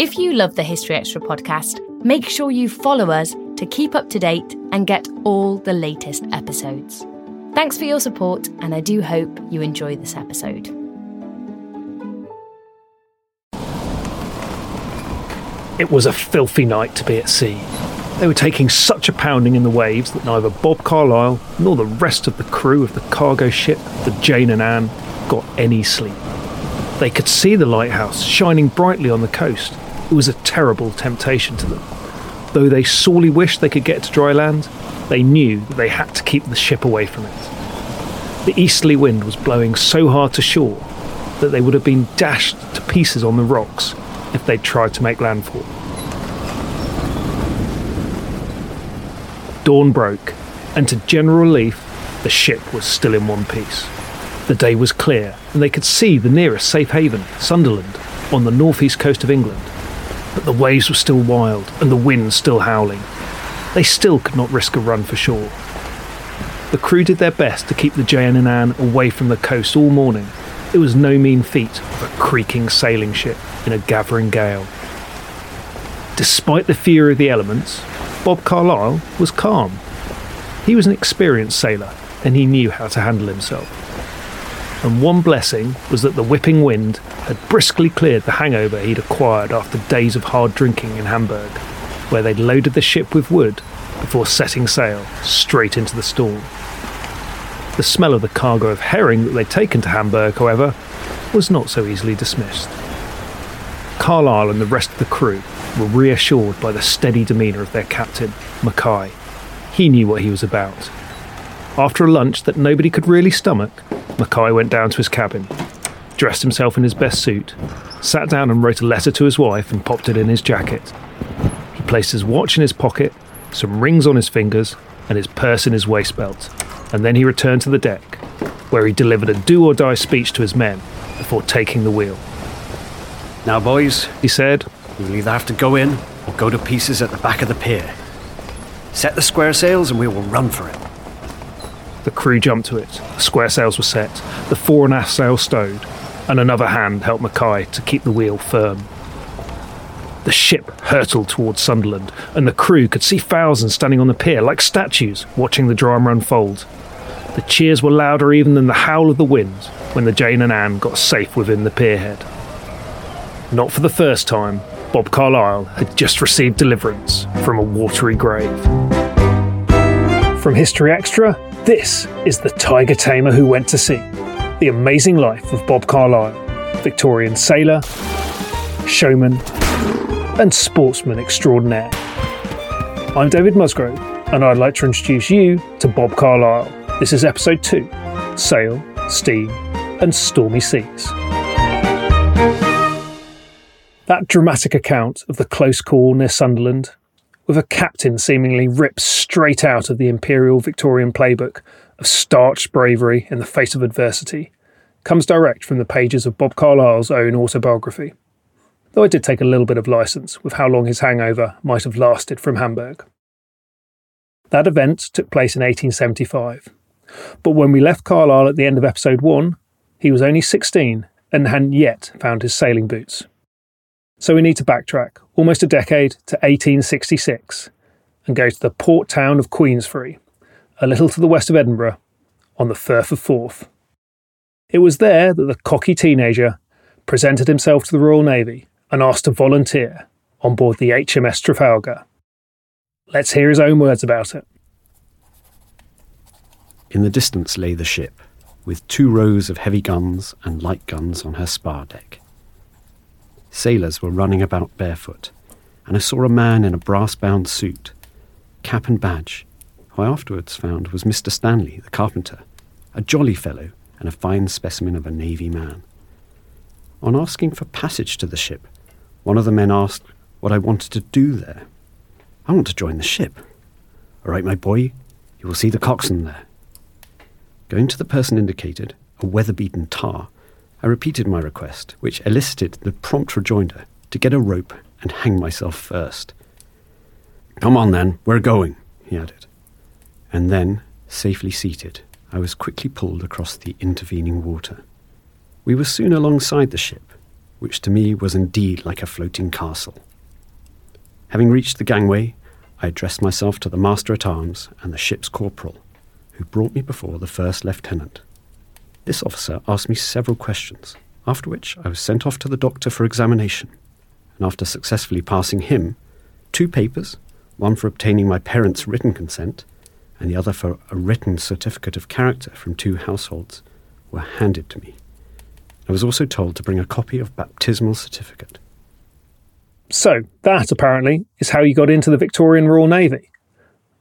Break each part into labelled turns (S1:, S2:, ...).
S1: If you love the History Extra podcast, make sure you follow us to keep up to date and get all the latest episodes. Thanks for your support, and I do hope you enjoy this episode.
S2: It was a filthy night to be at sea. They were taking such a pounding in the waves that neither Bob Carlisle nor the rest of the crew of the cargo ship, the Jane and Anne, got any sleep. They could see the lighthouse shining brightly on the coast. It was a terrible temptation to them. Though they sorely wished they could get to dry land, they knew that they had to keep the ship away from it. The easterly wind was blowing so hard to shore that they would have been dashed to pieces on the rocks if they'd tried to make landfall. Dawn broke, and to general relief, the ship was still in one piece. The day was clear, and they could see the nearest safe haven, Sunderland, on the northeast coast of England. But the waves were still wild, and the wind still howling. They still could not risk a run for shore. The crew did their best to keep the Jane and Anne away from the coast all morning. It was no mean feat of a creaking sailing ship in a gathering gale. Despite the fury of the elements, Bob Carlisle was calm. He was an experienced sailor, and he knew how to handle himself. And one blessing was that the whipping wind had briskly cleared the hangover he'd acquired after days of hard drinking in Hamburg, where they'd loaded the ship with wood before setting sail straight into the storm. The smell of the cargo of herring that they'd taken to Hamburg, however, was not so easily dismissed. Carlisle and the rest of the crew were reassured by the steady demeanour of their captain, Mackay. He knew what he was about. After a lunch that nobody could really stomach, Mackay went down to his cabin, dressed himself in his best suit, sat down and wrote a letter to his wife and popped it in his jacket. He placed his watch in his pocket, some rings on his fingers, and his purse in his waist belt, and then he returned to the deck, where he delivered a do or die speech to his men before taking the wheel.
S3: Now, boys,
S2: He said,
S3: we'll either have to go in or go to pieces at the back of the pier. Set the square sails and we will run for it.
S2: The crew jumped to it. The square sails were set, the fore and aft sail stowed, and another hand helped Mackay to keep the wheel firm. The ship hurtled towards Sunderland, and the crew could see thousands standing on the pier like statues, watching the drama unfold. The cheers were louder even than the howl of the wind when the Jane and Anne got safe within the pierhead. Not for the first time, Bob Carlisle had just received deliverance from a watery grave. From History Extra, this is The Tiger Tamer Who Went to Sea The Amazing Life of Bob Carlisle, Victorian sailor, showman, and sportsman extraordinaire. I'm David Musgrove, and I'd like to introduce you to Bob Carlisle. This is episode 2 Sail, Steam, and Stormy Seas. That dramatic account of the close call near Sunderland, with a captain seemingly ripped straight out of the Imperial Victorian playbook of starched bravery in the face of adversity, comes direct from the pages of Bob Carlisle's own autobiography. Though I did take a little bit of license with how long his hangover might have lasted from Hamburg. That event took place in 1875, but when we left Carlisle at the end of episode 1, he was only 16 and hadn't yet found his sailing boots. So we need to backtrack almost a decade to 1866 and go to the port town of Queensferry, a little to the west of Edinburgh, on the Firth of Forth. It was there that the cocky teenager presented himself to the Royal Navy and asked to volunteer on board the HMS Trafalgar. Let's hear his own words about it.
S3: In the distance lay the ship, with two rows of heavy guns and light guns on her spar deck. Sailors were running about barefoot, and I saw a man in a brass bound suit, cap and badge, who I afterwards found was Mr. Stanley, the carpenter, a jolly fellow and a fine specimen of a navy man. On asking for passage to the ship, one of the men asked what I wanted to do there. I want to join the ship. All right, my boy, you will see the coxswain there. Going to the person indicated, a weather beaten tar, I repeated my request, which elicited the prompt rejoinder to get a rope and hang myself first. Come on then, we're going, he added. And then, safely seated, I was quickly pulled across the intervening water. We were soon alongside the ship, which to me was indeed like a floating castle. Having reached the gangway, I addressed myself to the master at arms and the ship's corporal, who brought me before the first lieutenant. This officer asked me several questions, after which I was sent off to the doctor for examination, and after successfully passing him, two papers, one for obtaining my parents' written consent, and the other for a written certificate of character from two households, were handed to me. I was also told to bring a copy of baptismal certificate.
S2: So, that apparently is how you got into the Victorian Royal Navy.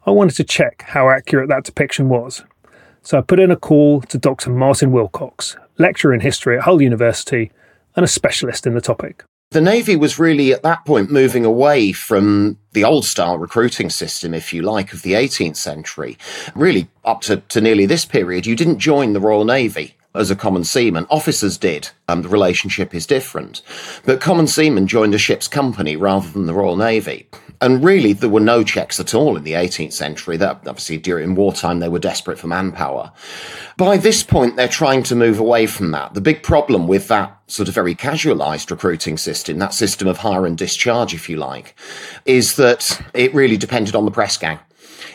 S2: I wanted to check how accurate that depiction was. So I put in a call to Dr. Martin Wilcox, lecturer in history at Hull University and a specialist in the topic.
S4: The Navy was really at that point moving away from the old style recruiting system, if you like, of the 18th century. Really, up to, to nearly this period, you didn't join the Royal Navy as a common seaman. Officers did. Um, the relationship is different. But common seamen joined a ship's company rather than the Royal Navy. And really, there were no checks at all in the 18th century. That obviously during wartime they were desperate for manpower. By this point, they're trying to move away from that. The big problem with that sort of very casualized recruiting system, that system of hire and discharge, if you like, is that it really depended on the press gang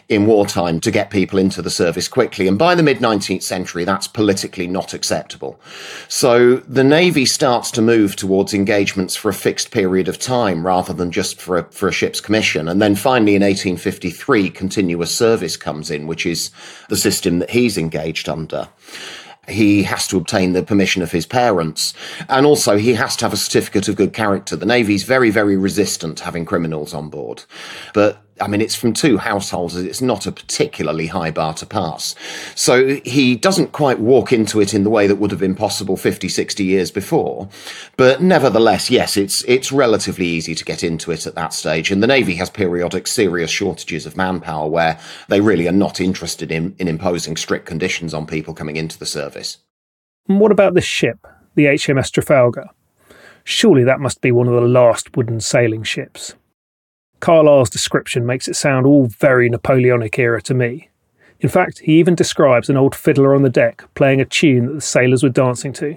S4: in wartime to get people into the service quickly. And by the mid 19th century, that's politically not acceptable. So the Navy starts to move towards engagements for a fixed period of time rather than just for a, for a ship's commission. And then finally in 1853, continuous service comes in, which is the system that he's engaged under he has to obtain the permission of his parents. And also, he has to have a certificate of good character. The Navy's very, very resistant to having criminals on board. But I mean, it's from two households. It's not a particularly high bar to pass. So he doesn't quite walk into it in the way that would have been possible 50, 60 years before. But nevertheless, yes, it's, it's relatively easy to get into it at that stage. And the Navy has periodic serious shortages of manpower where they really are not interested in, in imposing strict conditions on people coming into the service.
S2: What about this ship, the HMS Trafalgar? Surely that must be one of the last wooden sailing ships. Carlisle's description makes it sound all very Napoleonic era to me. In fact, he even describes an old fiddler on the deck playing a tune that the sailors were dancing to.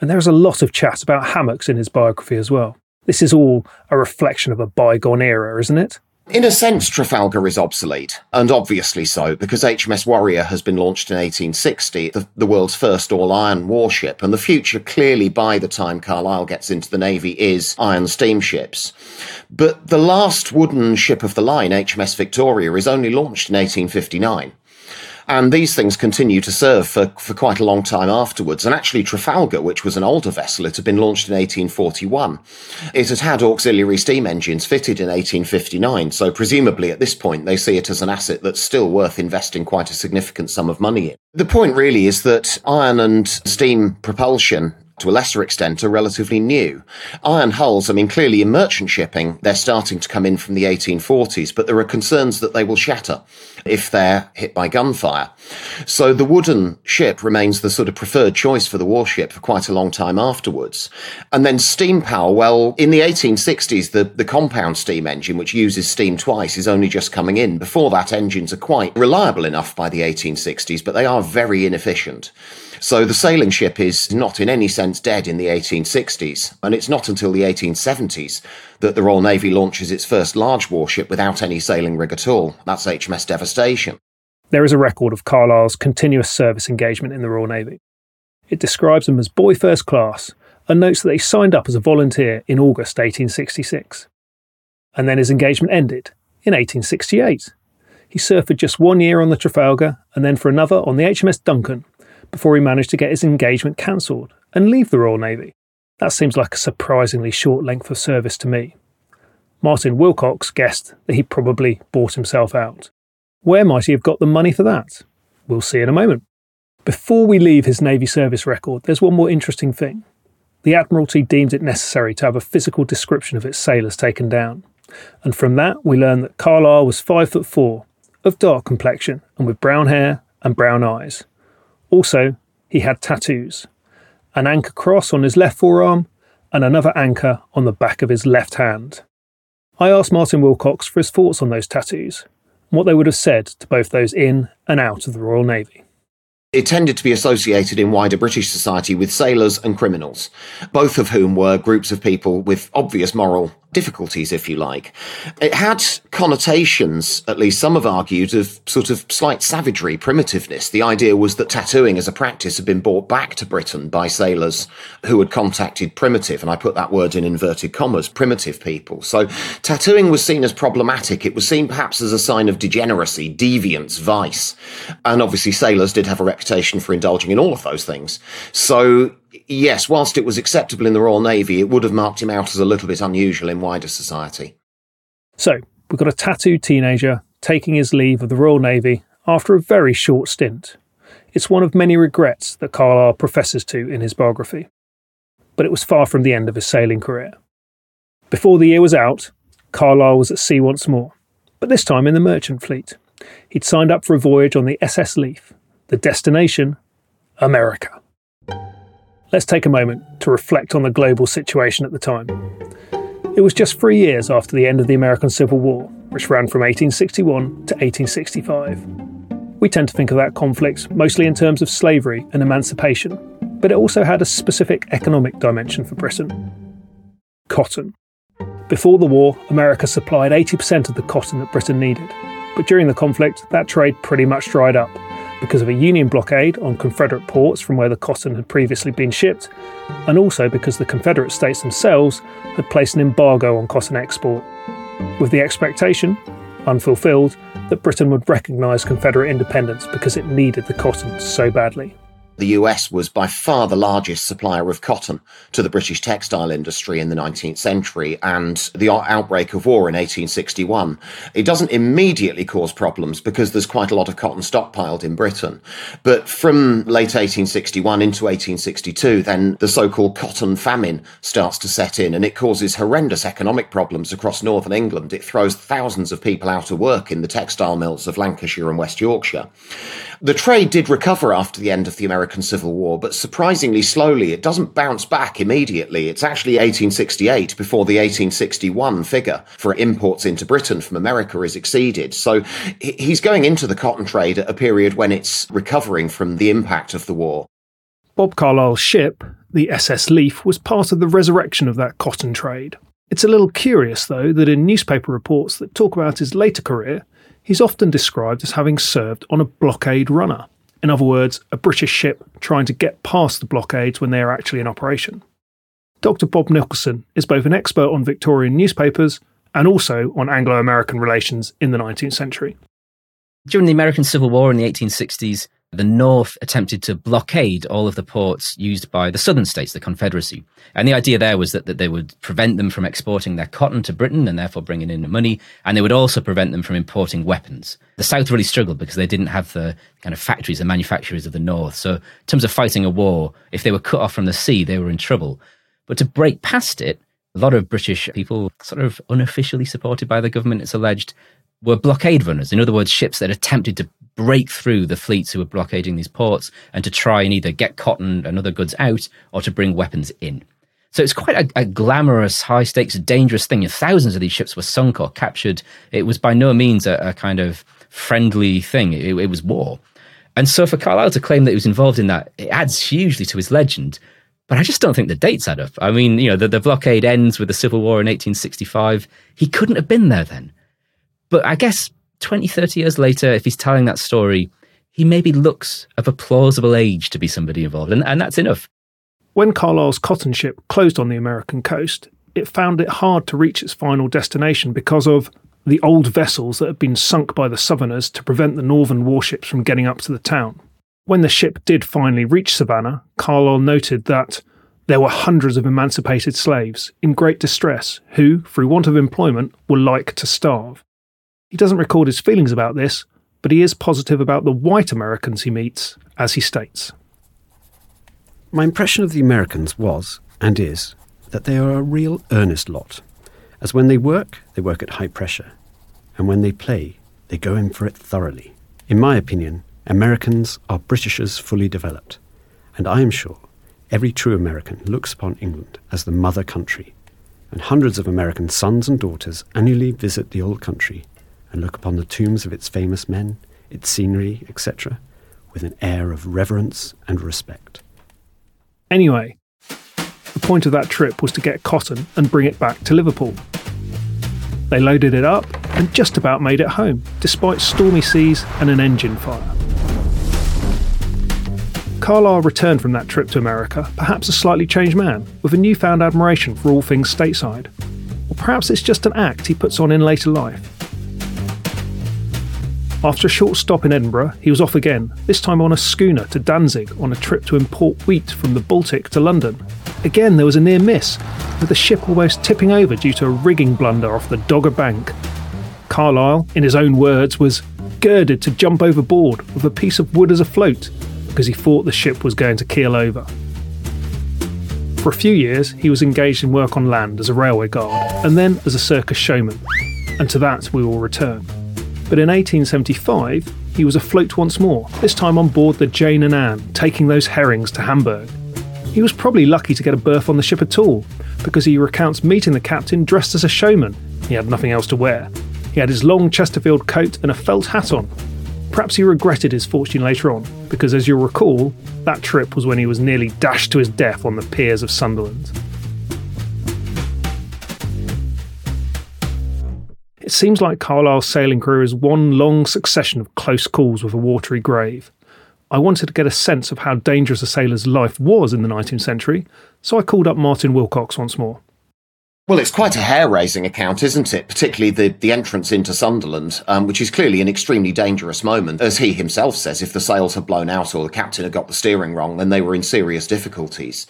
S2: And there is a lot of chat about hammocks in his biography as well. This is all a reflection of a bygone era, isn't it?
S4: In a sense, Trafalgar is obsolete, and obviously so, because HMS Warrior has been launched in 1860, the, the, world's first all iron warship, and the future clearly by the time Carlisle gets into the Navy is iron steamships. But the last wooden ship of the line, HMS Victoria, is only launched in 1859. And these things continue to serve for, for quite a long time afterwards. And actually, Trafalgar, which was an older vessel, it had been launched in 1841. It had had auxiliary steam engines fitted in 1859. So presumably at this point, they see it as an asset that's still worth investing quite a significant sum of money in. The point really is that iron and steam propulsion to a lesser extent, are relatively new. Iron hulls, I mean, clearly in merchant shipping, they're starting to come in from the 1840s, but there are concerns that they will shatter if they're hit by gunfire. So the wooden ship remains the sort of preferred choice for the warship for quite a long time afterwards. And then steam power, well, in the 1860s, the, the compound steam engine, which uses steam twice, is only just coming in. Before that, engines are quite reliable enough by the 1860s, but they are very inefficient. So the sailing ship is not in any sense dead in the 1860s, and it's not until the 1870s that the Royal Navy launches its first large warship without any sailing rig at all. That's HMS Devastation.
S2: There is a record of Carlisle's continuous service engagement in the Royal Navy. It describes him as boy first class and notes that he signed up as a volunteer in August 1866. And then his engagement ended in 1868. He served for just one year on the Trafalgar and then for another on the HMS Duncan before he managed to get his engagement cancelled and leave the Royal Navy. That seems like a surprisingly short length of service to me. Martin Wilcox guessed that he probably bought himself out. Where might he have got the money for that? We'll see in a moment. Before we leave his Navy service record, there's one more interesting thing. The Admiralty deemed it necessary to have a physical description of its sailors taken down, and from that we learn that Carlisle was five foot four, of dark complexion, and with brown hair and brown eyes. Also, he had tattoos an anchor cross on his left forearm and another anchor on the back of his left hand. I asked Martin Wilcox for his thoughts on those tattoos and what they would have said to both those in and out of the Royal Navy.
S4: It tended to be associated in wider British society with sailors and criminals, both of whom were groups of people with obvious moral difficulties, if you like. It had connotations, at least some have argued, of sort of slight savagery, primitiveness. The idea was that tattooing as a practice had been brought back to Britain by sailors who had contacted primitive, and I put that word in inverted commas, primitive people. So tattooing was seen as problematic. It was seen perhaps as a sign of degeneracy, deviance, vice. And obviously sailors did have a reputation for indulging in all of those things. So yes, whilst it was acceptable in the Royal Navy, it would have marked him out as a little bit unusual in wider society.
S2: So, we've got a tattooed teenager taking his leave of the Royal Navy after a very short stint. It's one of many regrets that Carlisle professes to in his biography. But it was far from the end of his sailing career. Before the year was out, Carlisle was at sea once more, but this time in the merchant fleet. He'd signed up for a voyage on the SS Leaf, the destination, America. Let's take a moment to reflect on the global situation at the time. It was just three years after the end of the American Civil War, which ran from 1861 to 1865. We tend to think of that conflict mostly in terms of slavery and emancipation, but it also had a specific economic dimension for Britain cotton. Before the war, America supplied 80% of the cotton that Britain needed, but during the conflict, that trade pretty much dried up because of a Union blockade on Confederate ports from where the cotton had previously been shipped, and also because the Confederate states themselves had placed an embargo on cotton export, with the expectation, unfulfilled, that Britain would recognise Confederate independence because it needed the cotton so badly
S4: the US was by far the largest supplier of cotton to the British textile industry in the 19th century, and the outbreak of war in 1861. It doesn't immediately cause problems because there's quite a lot of cotton stockpiled in Britain. But from late 1861 into 1862, then the so called cotton famine starts to set in, and it causes horrendous economic problems across northern England. It throws thousands of people out of work in the textile mills of Lancashire and West Yorkshire. The trade did recover after the end of the American Civil War, but surprisingly slowly. It doesn't bounce back immediately. It's actually 1868 before the 1861 figure for imports into Britain from America is exceeded. So he's going into the cotton trade at a period when it's recovering from the impact of the war.
S2: Bob Carlisle's ship, the SS Leaf, was part of the resurrection of that cotton trade. It's a little curious, though, that in newspaper reports that talk about his later career, He's often described as having served on a blockade runner. In other words, a British ship trying to get past the blockades when they are actually in operation. Dr. Bob Nicholson is both an expert on Victorian newspapers and also on Anglo American relations in the 19th century.
S5: During the American Civil War in the 1860s, the North attempted to blockade all of the ports used by the southern states, the Confederacy. And the idea there was that, that they would prevent them from exporting their cotton to Britain and therefore bringing in the money, and they would also prevent them from importing weapons. The South really struggled because they didn't have the kind of factories and manufacturers of the North. So, in terms of fighting a war, if they were cut off from the sea, they were in trouble. But to break past it, a lot of British people, sort of unofficially supported by the government, it's alleged, were blockade runners. In other words, ships that attempted to break through the fleets who were blockading these ports and to try and either get cotton and other goods out or to bring weapons in. So it's quite a, a glamorous, high stakes, dangerous thing. Thousands of these ships were sunk or captured. It was by no means a, a kind of friendly thing. It, it was war. And so for Carlisle to claim that he was involved in that, it adds hugely to his legend. But I just don't think the dates add up. I mean, you know, the, the blockade ends with the Civil War in 1865. He couldn't have been there then. But I guess 20, 30 years later, if he's telling that story, he maybe looks of a plausible age to be somebody involved, and, and that's enough.
S2: When Carlisle's cotton ship closed on the American coast, it found it hard to reach its final destination because of the old vessels that had been sunk by the Southerners to prevent the northern warships from getting up to the town. When the ship did finally reach Savannah, Carlisle noted that there were hundreds of emancipated slaves in great distress who, through want of employment, were like to starve. He doesn't record his feelings about this, but he is positive about the white Americans he meets, as he states.
S3: My impression of the Americans was, and is, that they are a real earnest lot, as when they work, they work at high pressure, and when they play, they go in for it thoroughly. In my opinion, Americans are Britishers fully developed, and I am sure every true American looks upon England as the mother country, and hundreds of American sons and daughters annually visit the old country and look upon the tombs of its famous men, its scenery, etc., with an air of reverence and respect.
S2: Anyway, the point of that trip was to get cotton and bring it back to Liverpool. They loaded it up and just about made it home, despite stormy seas and an engine fire. Carlisle returned from that trip to America, perhaps a slightly changed man, with a newfound admiration for all things stateside. Or perhaps it's just an act he puts on in later life. After a short stop in Edinburgh, he was off again, this time on a schooner to Danzig on a trip to import wheat from the Baltic to London. Again, there was a near miss, with the ship almost tipping over due to a rigging blunder off the Dogger Bank. Carlisle, in his own words, was girded to jump overboard with a piece of wood as a float because he thought the ship was going to keel over. For a few years, he was engaged in work on land as a railway guard and then as a circus showman, and to that we will return. But in 1875, he was afloat once more, this time on board the Jane and Anne, taking those herrings to Hamburg. He was probably lucky to get a berth on the ship at all, because he recounts meeting the captain dressed as a showman. He had nothing else to wear. He had his long Chesterfield coat and a felt hat on. Perhaps he regretted his fortune later on, because as you'll recall, that trip was when he was nearly dashed to his death on the piers of Sunderland. It seems like Carlisle's sailing career is one long succession of close calls with a watery grave. I wanted to get a sense of how dangerous a sailor's life was in the 19th century, so I called up Martin Wilcox once more.
S4: Well, it's quite a hair raising account, isn't it? Particularly the, the entrance into Sunderland, um, which is clearly an extremely dangerous moment. As he himself says, if the sails had blown out or the captain had got the steering wrong, then they were in serious difficulties.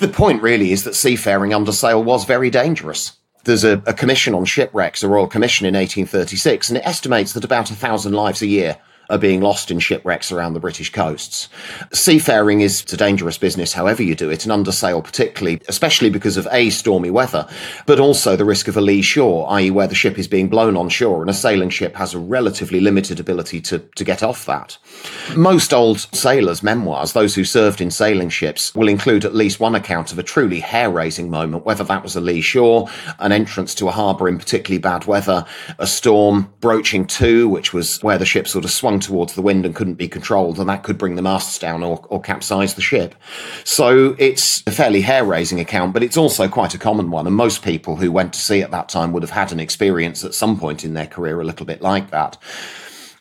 S4: The point really is that seafaring under sail was very dangerous. There's a, a commission on shipwrecks, a Royal Commission in 1836, and it estimates that about a thousand lives a year are being lost in shipwrecks around the British coasts. Seafaring is a dangerous business, however you do it, and under sail particularly, especially because of A, stormy weather, but also the risk of a lee shore, i.e., where the ship is being blown on shore, and a sailing ship has a relatively limited ability to, to get off that. Most old sailors' memoirs, those who served in sailing ships, will include at least one account of a truly hair raising moment, whether that was a lee shore, an entrance to a harbour in particularly bad weather, a storm broaching to, which was where the ship sort of swung towards the wind and couldn't be controlled, and that could bring the masts down or, or capsize the ship. So it's a fairly hair raising account, but it's also quite a common one. And most people who went to sea at that time would have had an experience at some point in their career a little bit like that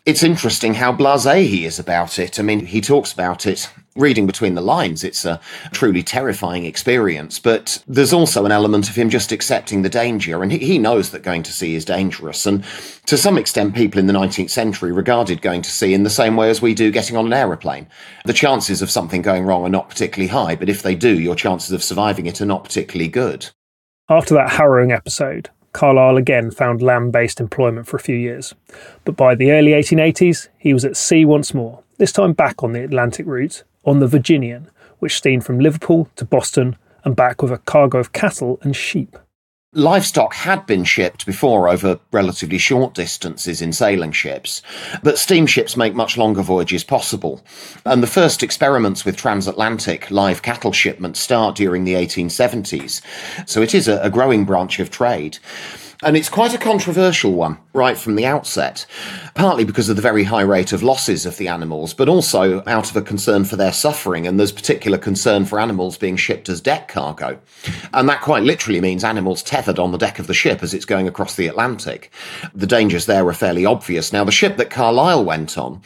S4: it's interesting how blasé he is about it. I mean, he talks about it reading between the lines. It's a truly terrifying experience, but there's also an element of him just accepting the danger. And he knows that going to sea is dangerous. And to some extent, people in the 19th century regarded going to sea in the same way as we do getting on an aeroplane. The chances of something going wrong are not particularly high, but if they do, your chances of surviving it are not particularly good.
S2: After that harrowing episode, Carlisle again found land based employment for a few years. But by the early 1880s, he was at sea once more, this time back on the Atlantic route, on the Virginian, which steamed from Liverpool to Boston and back with a cargo of cattle and sheep.
S4: Livestock had been shipped before over relatively short distances in sailing ships, but steamships make much longer voyages possible. And the first experiments with transatlantic live cattle shipments start during the 1870s. So it is a, a growing branch of trade. And it's quite a controversial one right from the outset, partly because of the very high rate of losses of the animals, but also out of a concern for their suffering. And there's particular concern for animals being shipped as deck cargo. And that quite literally means animals tethered on the deck of the ship as it's going across the Atlantic. The dangers there are fairly obvious. Now, the ship that Carlisle went on,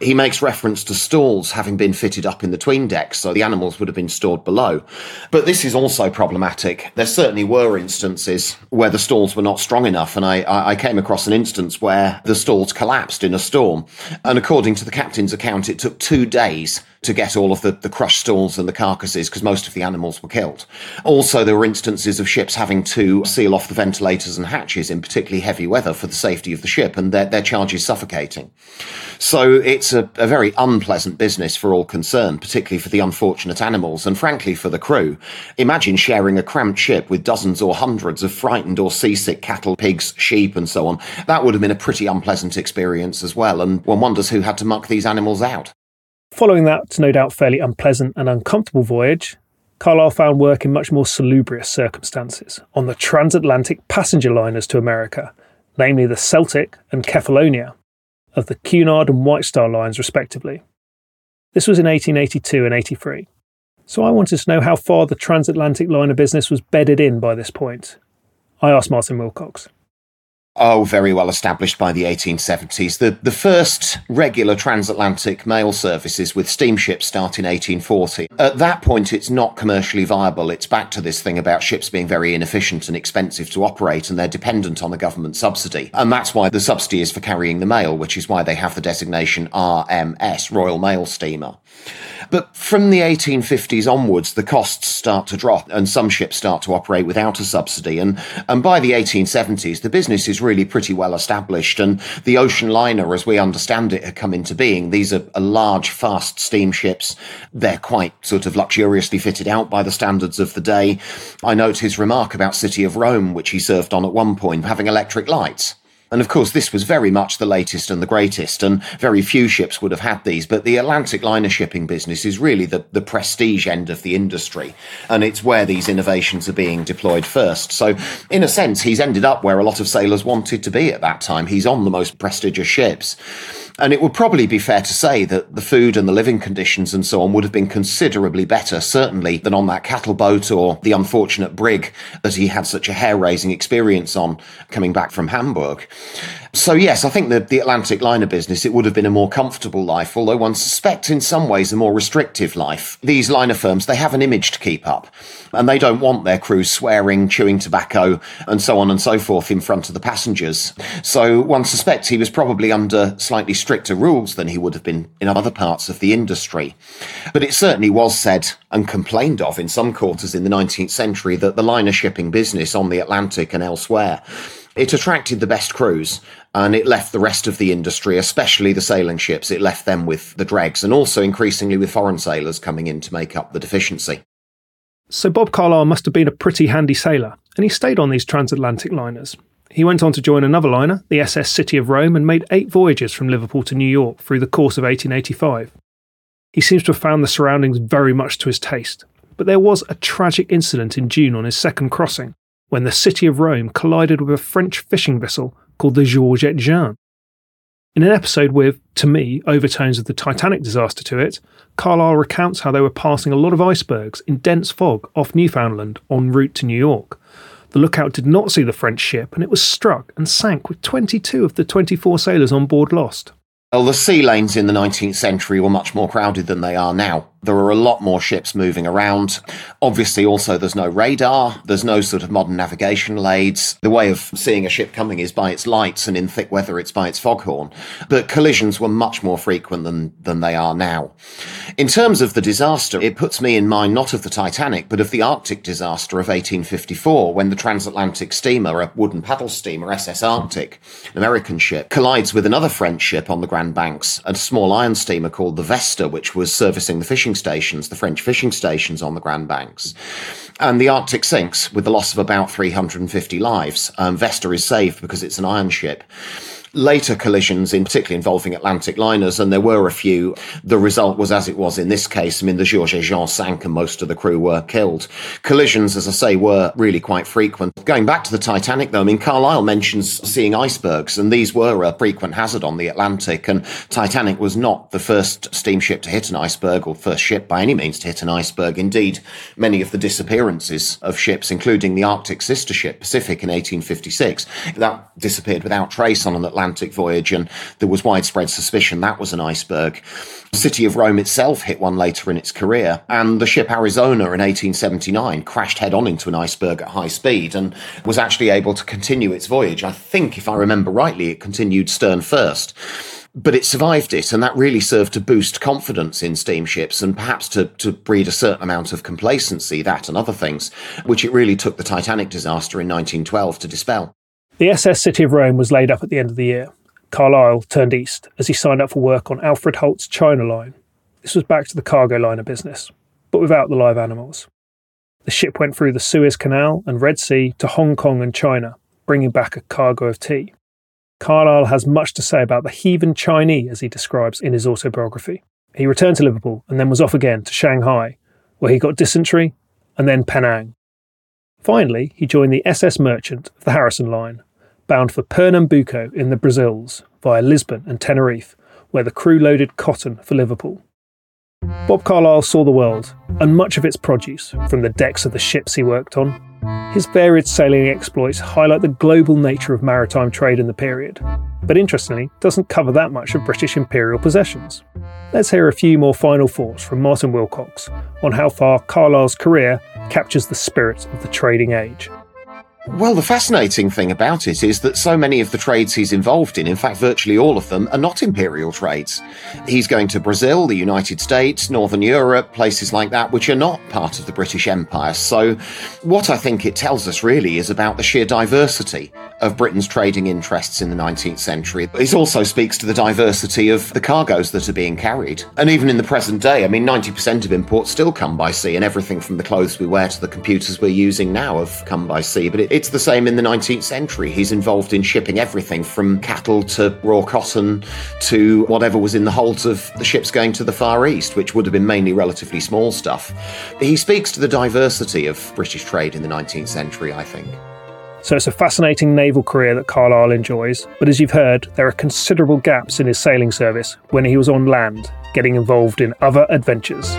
S4: he makes reference to stalls having been fitted up in the tween decks, so the animals would have been stored below. But this is also problematic. There certainly were instances where the stalls were not strong enough. And I, I came across an instance where the stalls collapsed in a storm. And according to the captain's account, it took two days to get all of the, the crushed stalls and the carcasses because most of the animals were killed. Also, there were instances of ships having to seal off the ventilators and hatches in particularly heavy weather for the safety of the ship, and their, their charges suffocating. So it's a, a very unpleasant business for all concerned, particularly for the unfortunate animals and frankly for the crew. Imagine sharing a cramped ship with dozens or hundreds of frightened or seasick cattle, pigs, sheep, and so on. That would have been a pretty unpleasant experience as well, and one wonders who had to muck these animals out.
S2: Following that, no doubt fairly unpleasant and uncomfortable voyage, Carlisle found work in much more salubrious circumstances on the transatlantic passenger liners to America, namely the Celtic and Cephalonia, of the Cunard and White Star lines, respectively. This was in 1882 and 83. So I wanted to know how far the transatlantic liner business was bedded in by this point. I asked Martin Wilcox.
S4: Oh, very well established by the 1870s. The, the first regular transatlantic mail services with steamships start in 1840. At that point, it's not commercially viable. It's back to this thing about ships being very inefficient and expensive to operate, and they're dependent on the government subsidy. And that's why the subsidy is for carrying the mail, which is why they have the designation RMS, Royal Mail Steamer. But from the 1850s onwards, the costs start to drop and some ships start to operate without a subsidy. And, and by the 1870s, the business is really pretty well established. And the ocean liner, as we understand it, had come into being. These are, are large, fast steamships. They're quite sort of luxuriously fitted out by the standards of the day. I note his remark about City of Rome, which he served on at one point, having electric lights. And of course, this was very much the latest and the greatest, and very few ships would have had these. But the Atlantic liner shipping business is really the, the prestige end of the industry, and it's where these innovations are being deployed first. So, in a sense, he's ended up where a lot of sailors wanted to be at that time. He's on the most prestigious ships. And it would probably be fair to say that the food and the living conditions and so on would have been considerably better, certainly, than on that cattle boat or the unfortunate brig that he had such a hair raising experience on coming back from Hamburg. So, yes, I think that the Atlantic liner business, it would have been a more comfortable life, although one suspects in some ways a more restrictive life. These liner firms, they have an image to keep up, and they don't want their crews swearing, chewing tobacco, and so on and so forth in front of the passengers. So, one suspects he was probably under slightly stricter rules than he would have been in other parts of the industry. But it certainly was said and complained of in some quarters in the 19th century that the liner shipping business on the Atlantic and elsewhere it attracted the best crews and it left the rest of the industry, especially the sailing ships, it left them with the dregs and also increasingly with foreign sailors coming in to make up the deficiency.
S2: So Bob Carlisle must have been a pretty handy sailor, and he stayed on these transatlantic liners. He went on to join another liner, the SS City of Rome, and made eight voyages from Liverpool to New York through the course of 1885. He seems to have found the surroundings very much to his taste, but there was a tragic incident in June on his second crossing when the city of Rome collided with a French fishing vessel called the Georgette Jeanne. In an episode with, to me, overtones of the Titanic disaster to it, Carlisle recounts how they were passing a lot of icebergs in dense fog off Newfoundland en route to New York. The lookout did not see the French ship and it was struck and sank with 22 of the 24 sailors on board lost.
S4: Well, the sea lanes in the 19th century were much more crowded than they are now. There are a lot more ships moving around. Obviously, also, there's no radar. There's no sort of modern navigational aids. The way of seeing a ship coming is by its lights, and in thick weather, it's by its foghorn. But collisions were much more frequent than, than they are now. In terms of the disaster, it puts me in mind not of the Titanic, but of the Arctic disaster of 1854, when the transatlantic steamer, a wooden paddle steamer, SS Arctic, an American ship, collides with another French ship on the Grand Banks, a small iron steamer called the Vesta, which was servicing the fishing fishing stations, the French fishing stations on the Grand Banks. And the Arctic sinks with the loss of about 350 lives. Um, Vesta is saved because it's an iron ship later collisions, in particularly involving Atlantic liners, and there were a few. The result was as it was in this case. I mean, the Georges Jean sank and most of the crew were killed. Collisions, as I say, were really quite frequent. Going back to the Titanic, though, I mean, Carlisle mentions seeing icebergs, and these were a frequent hazard on the Atlantic, and Titanic was not the first steamship to hit an iceberg or first ship by any means to hit an iceberg. Indeed, many of the disappearances of ships, including the Arctic sister ship Pacific in 1856, that disappeared without trace on an Atlantic Voyage, and there was widespread suspicion that was an iceberg. The city of Rome itself hit one later in its career, and the ship Arizona in 1879 crashed head on into an iceberg at high speed and was actually able to continue its voyage. I think, if I remember rightly, it continued stern first but it survived it, and that really served to boost confidence in steamships and perhaps to, to breed a certain amount of complacency, that and other things, which it really took the Titanic disaster in 1912 to dispel.
S2: The SS City of Rome was laid up at the end of the year. Carlisle turned east as he signed up for work on Alfred Holt's China Line. This was back to the cargo liner business, but without the live animals. The ship went through the Suez Canal and Red Sea to Hong Kong and China, bringing back a cargo of tea. Carlisle has much to say about the heathen Chinese, as he describes in his autobiography. He returned to Liverpool and then was off again to Shanghai, where he got dysentery and then Penang. Finally, he joined the SS Merchant of the Harrison Line bound for Pernambuco in the Brazils via Lisbon and Tenerife, where the crew loaded cotton for Liverpool. Bob Carlisle saw the world, and much of its produce, from the decks of the ships he worked on. His varied sailing exploits highlight the global nature of maritime trade in the period, but interestingly, doesn't cover that much of British imperial possessions. Let's hear a few more final thoughts from Martin Wilcox on how far Carlisle's career captures the spirit of the trading age.
S4: Well, the fascinating thing about it is that so many of the trades he's involved in, in fact, virtually all of them, are not imperial trades. He's going to Brazil, the United States, Northern Europe, places like that, which are not part of the British Empire. So, what I think it tells us really is about the sheer diversity of Britain's trading interests in the 19th century. It also speaks to the diversity of the cargoes that are being carried. And even in the present day, I mean, 90% of imports still come by sea, and everything from the clothes we wear to the computers we're using now have come by sea. But it, it's the same in the 19th century. He's involved in shipping everything from cattle to raw cotton to whatever was in the holds of the ships going to the Far East, which would have been mainly relatively small stuff. He speaks to the diversity of British trade in the 19th century, I think.
S2: So it's a fascinating naval career that Carlisle enjoys, but as you've heard, there are considerable gaps in his sailing service when he was on land, getting involved in other adventures.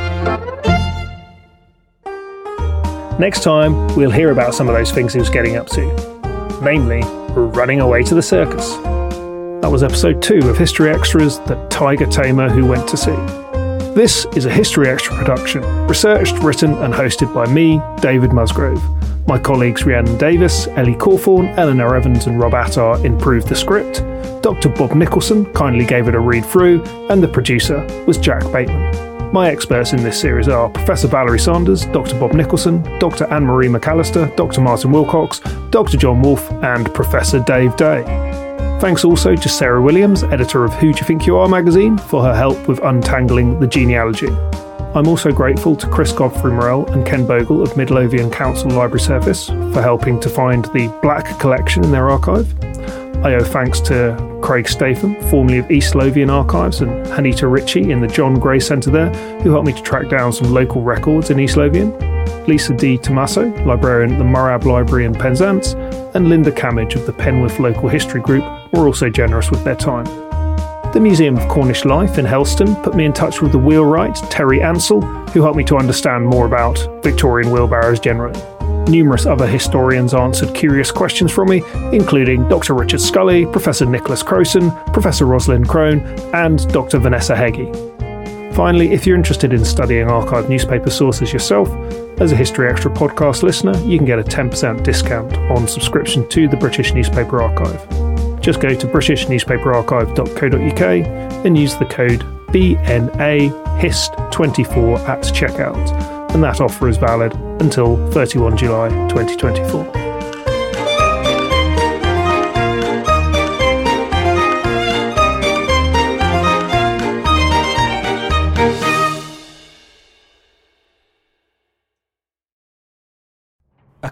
S2: Next time, we'll hear about some of those things he was getting up to, namely, running away to the circus. That was episode 2 of History Extras The Tiger Tamer Who Went to Sea. This is a History Extra production, researched, written, and hosted by me, David Musgrove. My colleagues Rhiannon Davies, Ellie Cawthorne, Eleanor Evans, and Rob Attar improved the script. Dr. Bob Nicholson kindly gave it a read through, and the producer was Jack Bateman. My experts in this series are Professor Valerie Sanders, Dr. Bob Nicholson, Dr. Annemarie McAllister, Dr. Martin Wilcox, Dr. John Wolfe, and Professor Dave Day. Thanks also to Sarah Williams, editor of Who Do You Think You Are magazine, for her help with untangling the genealogy. I'm also grateful to Chris Godfrey Morell and Ken Bogle of Midlothian Council Library Service for helping to find the Black collection in their archive. I owe thanks to Craig Statham, formerly of East Lothian Archives, and Hanita Ritchie in the John Gray Centre there, who helped me to track down some local records in East Lothian. Lisa Di Tommaso, librarian at the Morrab Library in Penzance, and Linda Camage of the Penwith Local History Group were also generous with their time. The Museum of Cornish Life in Helston put me in touch with the wheelwright Terry Ansell, who helped me to understand more about Victorian wheelbarrows generally. Numerous other historians answered curious questions from me, including Dr. Richard Scully, Professor Nicholas Crowson, Professor Rosalind Crone, and Dr. Vanessa Heggie. Finally, if you're interested in studying archived newspaper sources yourself, as a History Extra podcast listener, you can get a 10% discount on subscription to the British Newspaper Archive. Just go to britishnewspaperarchive.co.uk and use the code BNAHIST24 at checkout and that offer is valid until 31 July 2024.